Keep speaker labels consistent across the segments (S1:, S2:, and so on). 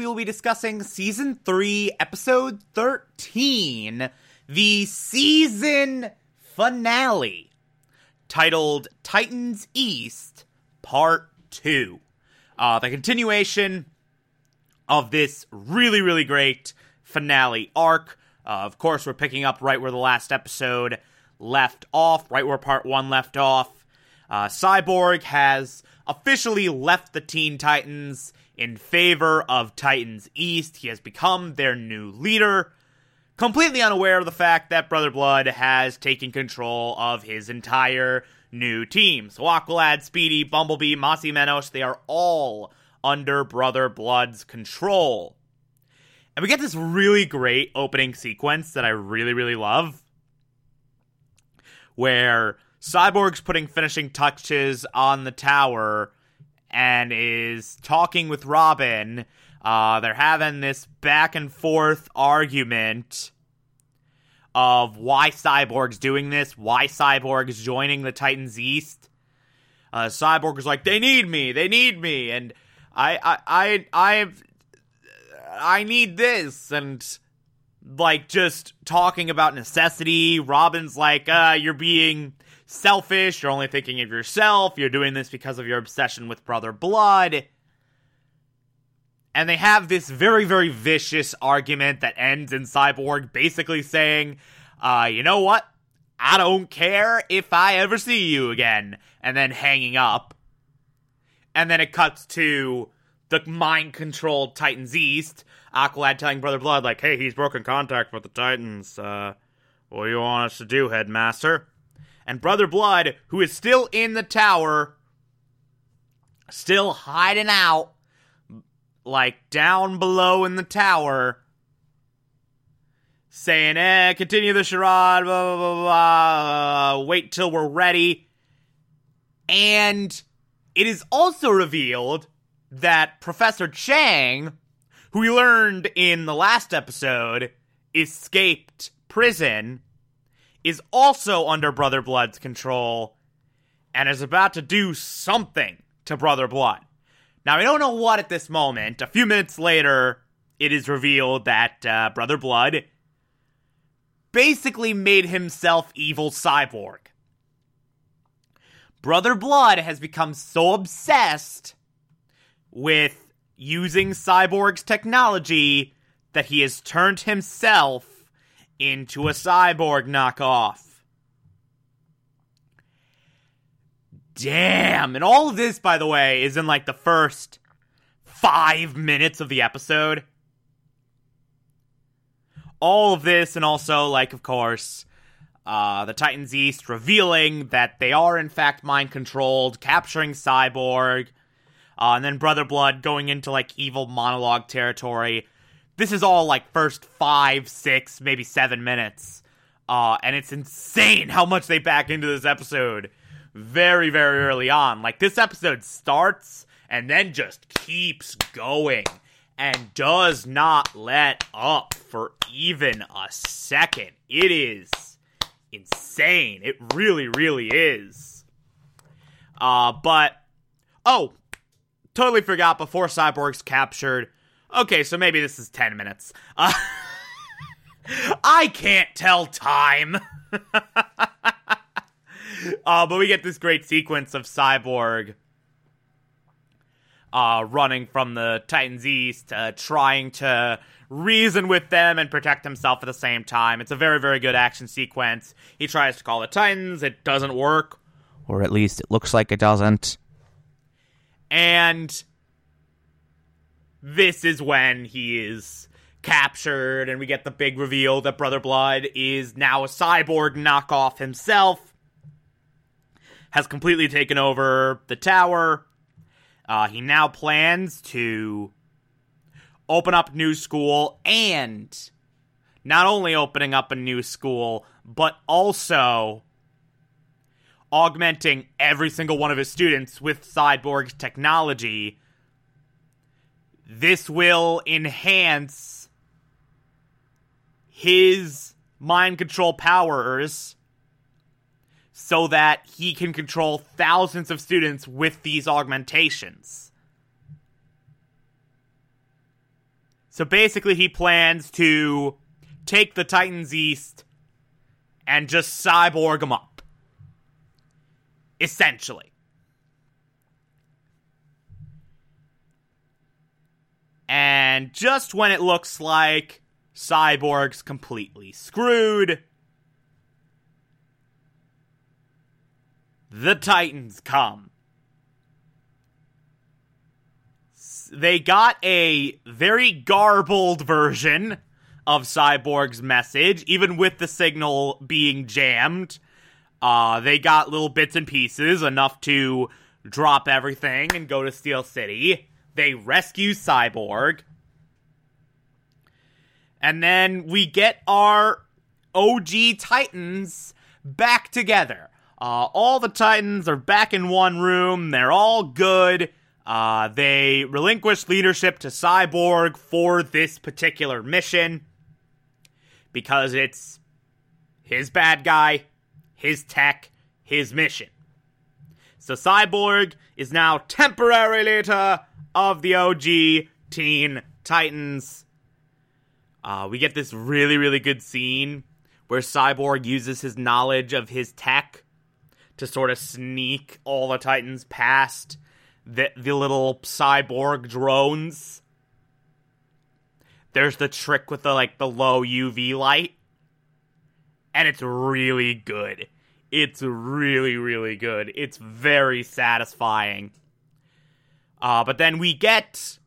S1: We will be discussing season 3, episode 13, the season finale, titled Titans East, Part 2. Uh, the continuation of this really, really great finale arc. Uh, of course, we're picking up right where the last episode left off, right where part 1 left off. Uh, Cyborg has officially left the Teen Titans in favor of Titans East. He has become their new leader, completely unaware of the fact that Brother Blood has taken control of his entire new team. So Aqualad, Speedy, Bumblebee, Mas y Menos, they are all under Brother Blood's control. And we get this really great opening sequence that I really, really love. Where Cyborg's putting finishing touches on the tower and is talking with Robin. Uh, they're having this back and forth argument of why Cyborg's doing this, why Cyborg's joining the Titans East. Uh, Cyborg is like, they need me, they need me, and I, I, I, I've, I need this, and like just talking about necessity. Robin's like, uh, you're being selfish, you're only thinking of yourself, you're doing this because of your obsession with Brother Blood. And they have this very, very vicious argument that ends in Cyborg basically saying, uh, you know what? I don't care if I ever see you again. And then hanging up. And then it cuts to the mind controlled Titans East. Aqualad telling Brother Blood, like, hey, he's broken contact with the Titans. Uh, what do you want us to do, Headmaster? And Brother Blood, who is still in the tower, still hiding out, like down below in the tower, saying, eh, continue the charade, blah, blah, blah, blah, wait till we're ready. And it is also revealed that Professor Chang, who we learned in the last episode, escaped prison is also under Brother Blood's control and is about to do something to Brother Blood. Now, we don't know what at this moment. A few minutes later, it is revealed that uh, Brother Blood basically made himself evil cyborg. Brother Blood has become so obsessed with using Cyborg's technology that he has turned himself into a cyborg knockoff. Damn. And all of this, by the way, is in like the first five minutes of the episode. All of this, and also, like, of course, uh, the Titans East revealing that they are, in fact, mind controlled, capturing Cyborg, uh, and then Brother Blood going into, like, evil monologue territory this is all like first five, six, maybe seven minutes. Uh, and it's insane how much they back into this episode very, very early on. Like, this episode starts and then just keeps going and does not let up for even a second. It is insane. It really, really is. Uh, but, oh, totally forgot before Cyborg's captured Okay, so maybe this is 10 minutes. Uh, I can't tell time. uh, but we get this great sequence of Cyborg uh, running from the Titans East, uh, trying to reason with them and protect himself at the same time. It's a very, very good action sequence. He tries to call the Titans, it doesn't work.
S2: Or at least it looks like it doesn't.
S1: And this is when he is captured, and we get the big reveal that Brother Blood is now a cyborg knockoff himself, has completely taken over the tower. Uh, he now plans to open up new school and not only opening up a new school, but also augmenting every single one of his students with cyborg technology. This will enhance his mind control powers so that he can control thousands of students with these augmentations. So basically, he plans to take the Titans East and just cyborg them up. Essentially. And just when it looks like Cyborg's completely screwed, the Titans come. They got a very garbled version of Cyborg's message, even with the signal being jammed. Uh, they got little bits and pieces, enough to drop everything and go to Steel City. They rescue Cyborg. And then we get our OG Titans back together. Uh, all the Titans are back in one room. They're all good. Uh, they relinquish leadership to Cyborg for this particular mission because it's his bad guy, his tech, his mission. So Cyborg is now temporary leader of the OG Teen Titans. Uh, we get this really, really good scene where Cyborg uses his knowledge of his tech to sort of sneak all the Titans past the, the little cyborg drones. There's the trick with the like the low UV light. And it's really good. It's really, really good. It's very satisfying. Uh, but then we get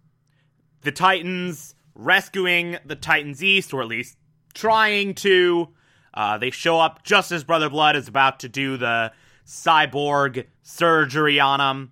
S1: the Titans rescuing the Titans East, or at least trying to. Uh, they show up just as Brother Blood is about to do the cyborg surgery on him.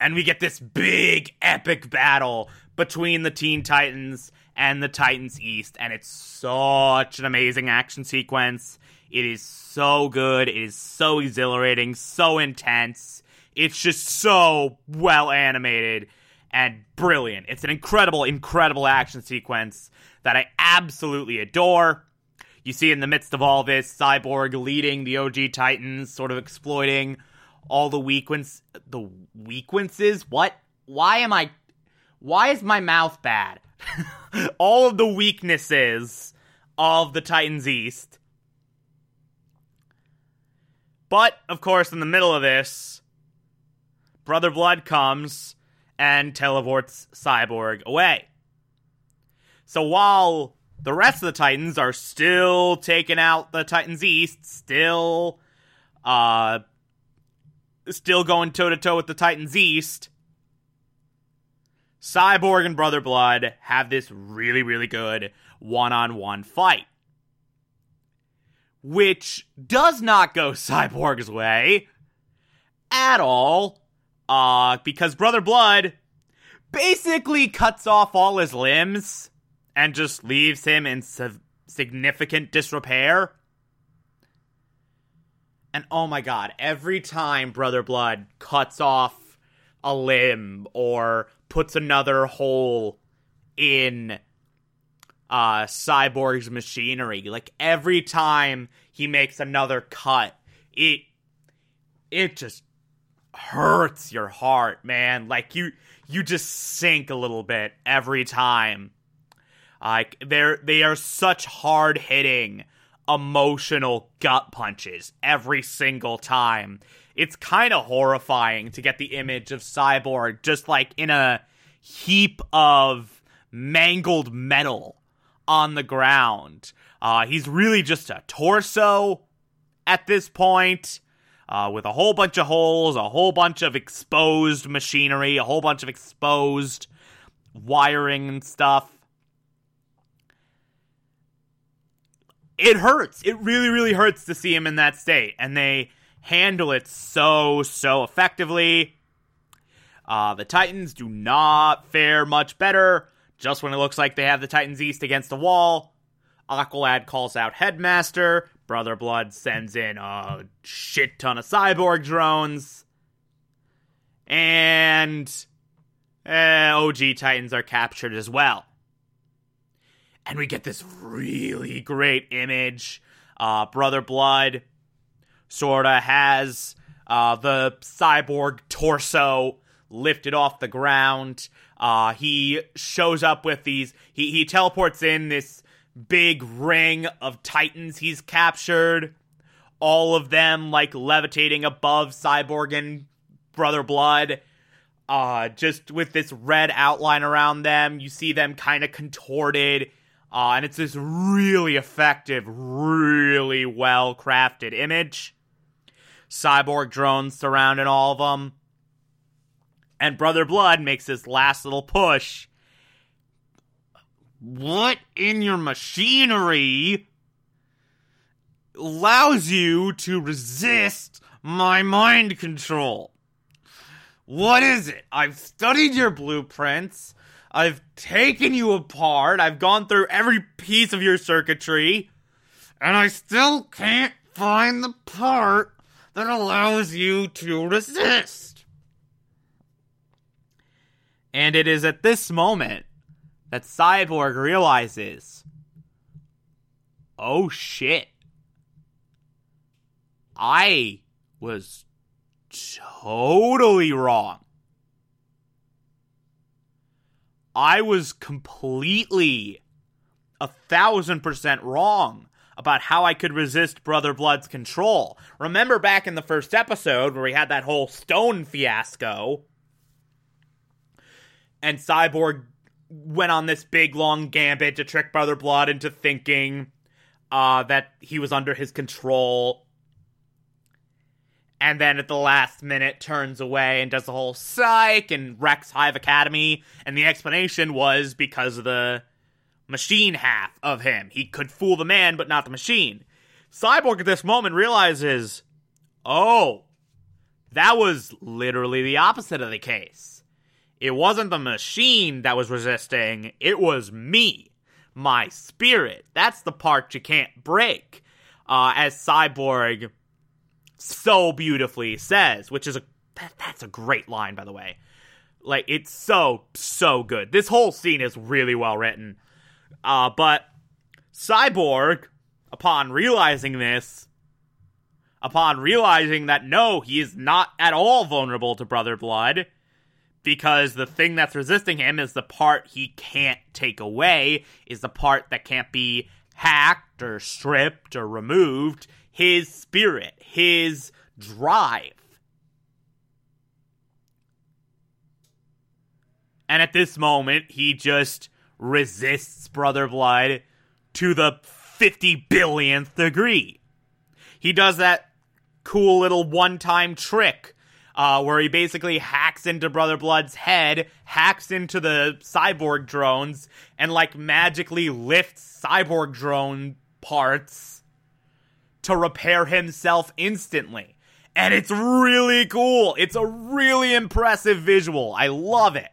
S1: And we get this big, epic battle between the Teen Titans and the Titans East. And it's such an amazing action sequence. It is so good. It is so exhilarating, so intense. It's just so well animated and brilliant. It's an incredible, incredible action sequence that I absolutely adore. You see, in the midst of all this, Cyborg leading the OG Titans, sort of exploiting all the weaknesses. The weaknesses? What? Why am I. Why is my mouth bad? all of the weaknesses of the Titans East. But, of course, in the middle of this, Brother Blood comes and teleports Cyborg away. So while the rest of the Titans are still taking out the Titans East, still uh still going toe to toe with the Titans East. Cyborg and Brother Blood have this really, really good one on one fight. Which does not go Cyborg's way at all. Uh, because Brother Blood basically cuts off all his limbs and just leaves him in significant disrepair. And oh my god, every time Brother Blood cuts off a limb or puts another hole in uh Cyborg's machinery, like every time he makes another cut, it it just hurts your heart, man. Like you you just sink a little bit every time like they're they are such hard hitting emotional gut punches every single time. It's kind of horrifying to get the image of Cyborg just like in a heap of mangled metal on the ground. Uh, he's really just a torso at this point, uh, with a whole bunch of holes, a whole bunch of exposed machinery, a whole bunch of exposed wiring and stuff. It hurts. It really, really hurts to see him in that state, and they handle it so, so effectively. Uh, the Titans do not fare much better. Just when it looks like they have the Titans East against the wall, Aqualad calls out Headmaster. Brother Blood sends in a shit ton of cyborg drones. And uh, OG Titans are captured as well. And we get this really great image. Uh, Brother Blood sorta has uh, the cyborg torso lifted off the ground. Uh, he shows up with these. He he teleports in this big ring of titans he's captured. All of them like levitating above Cyborg and Brother Blood. Uh, just with this red outline around them, you see them kind of contorted. Uh, and it's this really effective, really well crafted image. Cyborg drones surrounding all of them. And Brother Blood makes his last little push. What in your machinery allows you to resist my mind control? What is it? I've studied your blueprints. I've taken you apart. I've gone through every piece of your circuitry. And I still can't find the part that allows you to resist. And it is at this moment that Cyborg realizes oh shit. I was totally wrong. I was completely a thousand percent wrong about how I could resist Brother Blood's control. Remember back in the first episode where we had that whole stone fiasco, and Cyborg went on this big long gambit to trick Brother Blood into thinking uh, that he was under his control. And then at the last minute turns away and does the whole psych and wrecks Hive Academy. And the explanation was because of the machine half of him. He could fool the man, but not the machine. Cyborg at this moment realizes, oh, that was literally the opposite of the case. It wasn't the machine that was resisting, it was me, my spirit. That's the part you can't break. Uh, as Cyborg so beautifully says, which is a that, that's a great line, by the way. Like it's so so good. This whole scene is really well written. Uh, but Cyborg, upon realizing this, upon realizing that no, he is not at all vulnerable to Brother Blood, because the thing that's resisting him is the part he can't take away, is the part that can't be hacked or stripped or removed. His spirit, his drive. And at this moment, he just resists Brother Blood to the 50 billionth degree. He does that cool little one time trick uh, where he basically hacks into Brother Blood's head, hacks into the cyborg drones, and like magically lifts cyborg drone parts to repair himself instantly. And it's really cool. It's a really impressive visual. I love it.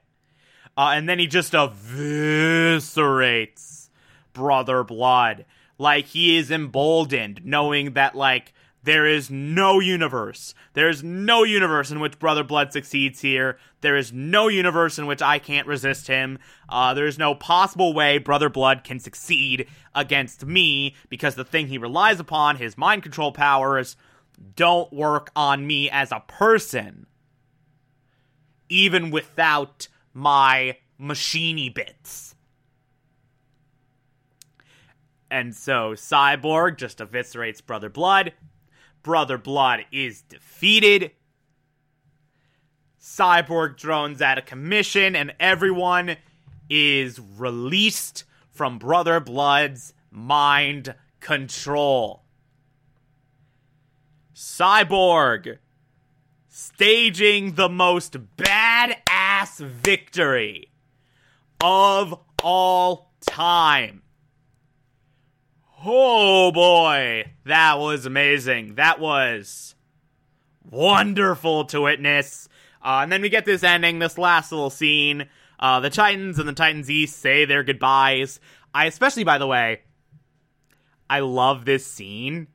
S1: Uh, and then he just eviscerates Brother Blood. Like he is emboldened, knowing that, like, there is no universe. There is no universe in which Brother Blood succeeds here. There is no universe in which I can't resist him. Uh, there is no possible way Brother Blood can succeed against me because the thing he relies upon, his mind control powers, don't work on me as a person. Even without my machiney bits. And so Cyborg just eviscerates Brother Blood. Brother Blood is defeated. Cyborg drones out of commission, and everyone is released from Brother Blood's mind control. Cyborg staging the most badass victory of all time. Oh boy, that was amazing. That was wonderful to witness. Uh, and then we get this ending, this last little scene. Uh, the Titans and the Titans East say their goodbyes. I especially, by the way, I love this scene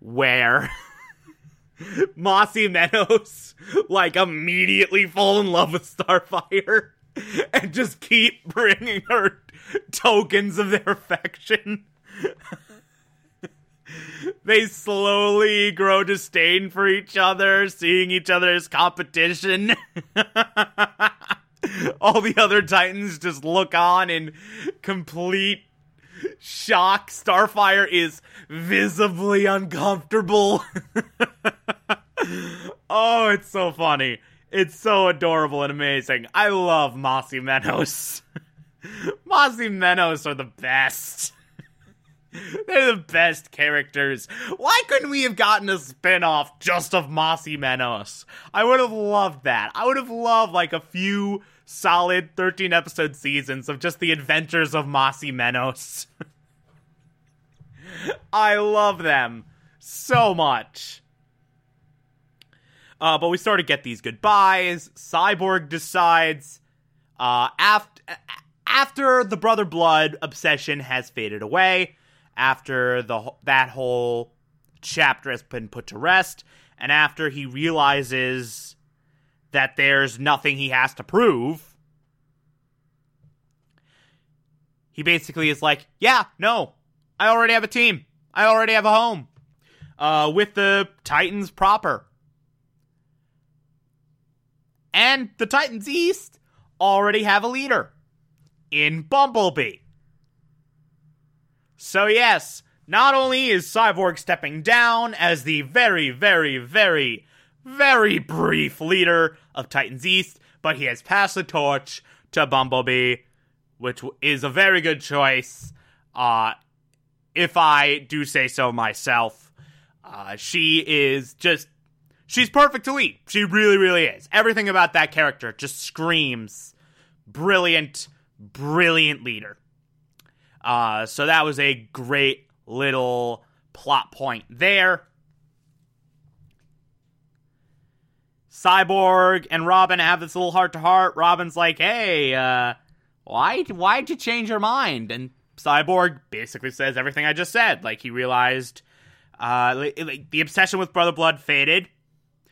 S1: where Mossy Meadows like immediately fall in love with Starfire and just keep bringing her tokens of their affection. they slowly grow disdain for each other, seeing each other as competition. All the other Titans just look on in complete shock. Starfire is visibly uncomfortable. oh, it's so funny. It's so adorable and amazing. I love Mas y Menos. Mas y Menos are the best. They're the best characters. Why couldn't we have gotten a spin-off just of Mas y Menos? I would have loved that. I would have loved like a few solid 13 episode seasons of just the adventures of Mas y Menos. I love them so much. Uh, but we sort of get these goodbyes. Cyborg decides uh, after after the brother blood obsession has faded away, after the that whole chapter has been put to rest, and after he realizes that there's nothing he has to prove, he basically is like, "Yeah, no, I already have a team. I already have a home uh, with the Titans proper." And the Titans East already have a leader in Bumblebee. So, yes, not only is Cyborg stepping down as the very, very, very, very brief leader of Titans East, but he has passed the torch to Bumblebee, which is a very good choice. Uh, if I do say so myself, uh, she is just she's perfect to lead. She really, really is. Everything about that character just screams brilliant, brilliant leader. Uh, so that was a great little plot point there. Cyborg and Robin have this little heart to heart. Robin's like, "Hey, uh, why why'd you change your mind?" And Cyborg basically says everything I just said. Like he realized, uh, like, like the obsession with Brother Blood faded.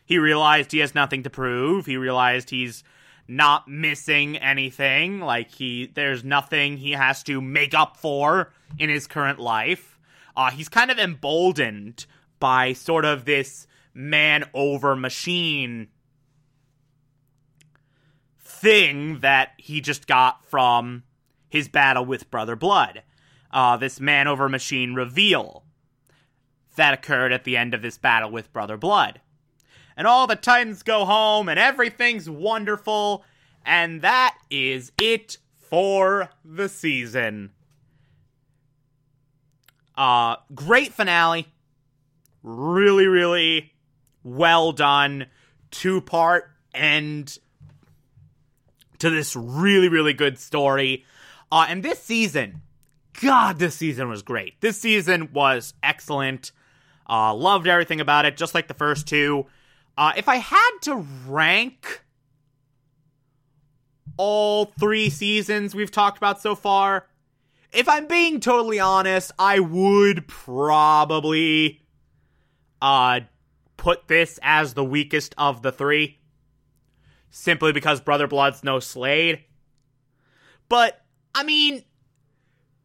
S1: He realized he has nothing to prove. He realized he's not missing anything. Like he, there's nothing he has to make up for in his current life. Uh, he's kind of emboldened by sort of this man over machine thing that he just got from his battle with Brother Blood. Uh, this man over machine reveal that occurred at the end of this battle with Brother Blood. And all the Titans go home, and everything's wonderful. And that is it for the season. Uh, great finale. Really, really well done. Two part end to this really, really good story. Uh, and this season, God, this season was great. This season was excellent. Uh, loved everything about it, just like the first two. Uh, if I had to rank all three seasons we've talked about so far, if I'm being totally honest, I would probably uh, put this as the weakest of the three. Simply because Brother Blood's no Slade. But, I mean,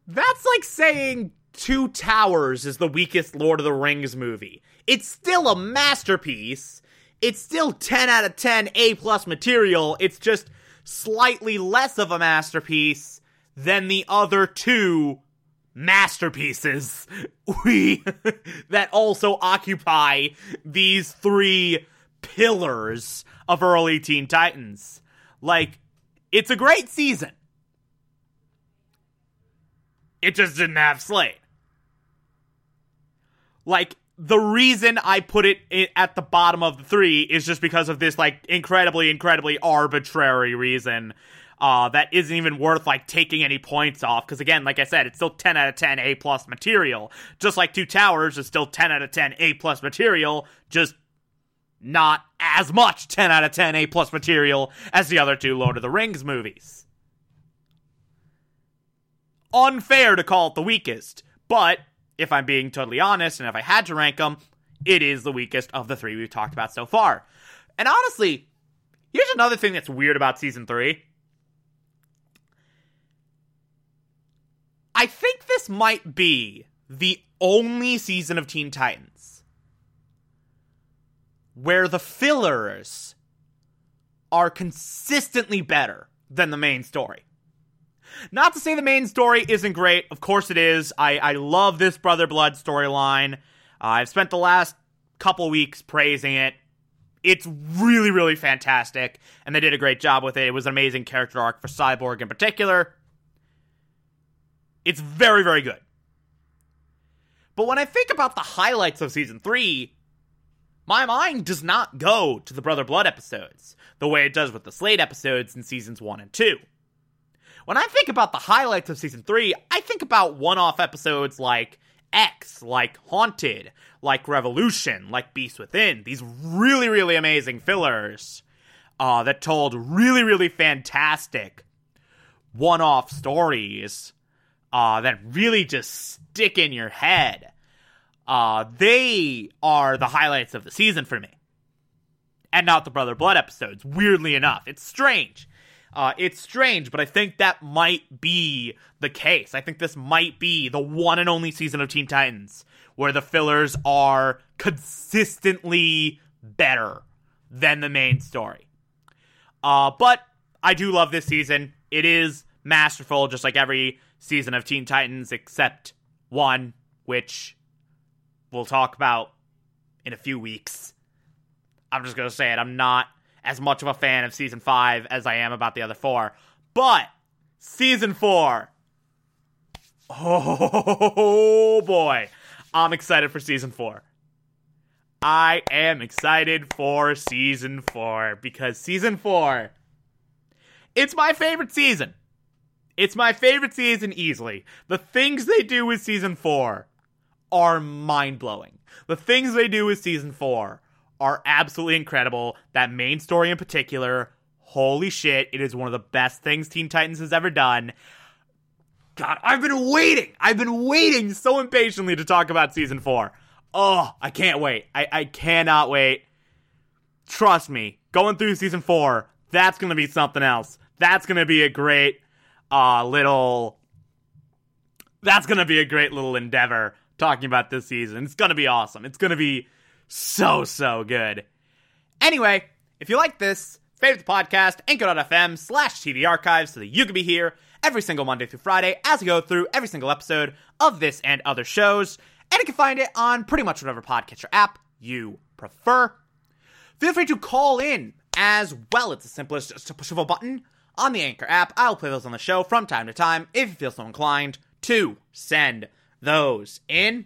S1: that's like saying Two Towers is the weakest Lord of the Rings movie. It's still a masterpiece. It's still 10 out of 10 A plus material. It's just slightly less of a masterpiece than the other two masterpieces we that also occupy these three pillars of early Teen Titans. Like, it's a great season. It just didn't have Slade. Like, the reason I put it at the bottom of the three is just because of this, like, incredibly, incredibly arbitrary reason uh, that isn't even worth like taking any points off. Because again like i said it's still 10 out of 10 a plus material. Just like two towers is still 10 out of 10 a plus material just not as much 10 out of 10 a plus material as the other two lord of the rings movies. Unfair to call it the weakest but if i'm being totally honest and if i had to rank them it is the weakest of the three we've talked about so far and honestly here's another thing that's weird about season three I think this might be the only season of Teen Titans where the fillers are consistently better than the main story. Not to say the main story isn't great, of course it is. I, I love this Brother Blood storyline. Uh, I've spent the last couple weeks praising it. It's really, really fantastic, and they did a great job with it. It was an amazing character arc for Cyborg in particular. It's very, very good. But when I think about the highlights of season three, my mind does not go to the Brother Blood episodes the way it does with the Slade episodes in seasons one and two. When I think about the highlights of season three, I think about one off episodes like X, like Haunted, like Revolution, like Beast Within. These really, really amazing fillers uh, that told really, really fantastic one off stories uh, that really just stick in your head. Uh, they are the highlights of the season for me. And not the Brother Blood episodes, weirdly enough. It's strange. Uh, it's strange, but I think that might be the case. I think this might be the one and only season of Teen Titans where the fillers are consistently better than the main story. Uh, but I do love this season. It is masterful, just like every season of Teen Titans, except one, which we'll talk about in a few weeks. I'm just going to say it. I'm not as much of a fan of season five as I am about the other four. But season four. Oh boy. I'm excited for season four. I am excited for season four because season four, it's my favorite season. It's my favorite season easily. The things they do with season 4 are mind blowing. The things they do with season 4 are absolutely incredible. That main story in particular, holy shit, it is one of the best things Teen Titans has ever done. God, I've been waiting. I've been waiting so impatiently to talk about season 4. Oh, I can't wait. I, I cannot wait. Trust me, going through season 4, that's going to be something else. That's going to be a great uh, little. That's going to be a great little endeavor talking about this season. It's going to be awesome. It's going to be so, so good. Anyway, if you like this, favorite the podcast, anchor.fm slash TV archives so that you can be here every single Monday through Friday as we go through every single episode of this and other shows. And you can find it on pretty much whatever podcatcher app you prefer. Feel free to call in as well. It's the simplest just a push of a button on the Anchor app. I'll play those on the show from time to time if you feel so inclined to send those in.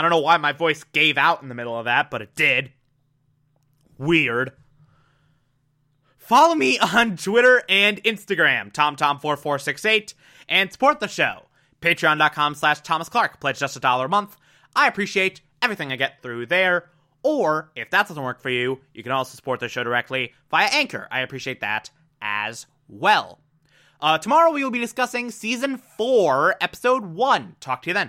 S1: I don't know why my voice gave out in the middle of that, but it did. Weird. Follow me on Twitter and Instagram, TomTom4468, and support the show. Patreon.com slash Thomas Clark. Pledge just a dollar a month. I appreciate everything I get through there. Or, if that doesn't work for you, you can also support the show directly via Anchor. I appreciate that as well. Uh, tomorrow we will be discussing season 4, episode 1. Talk to you then.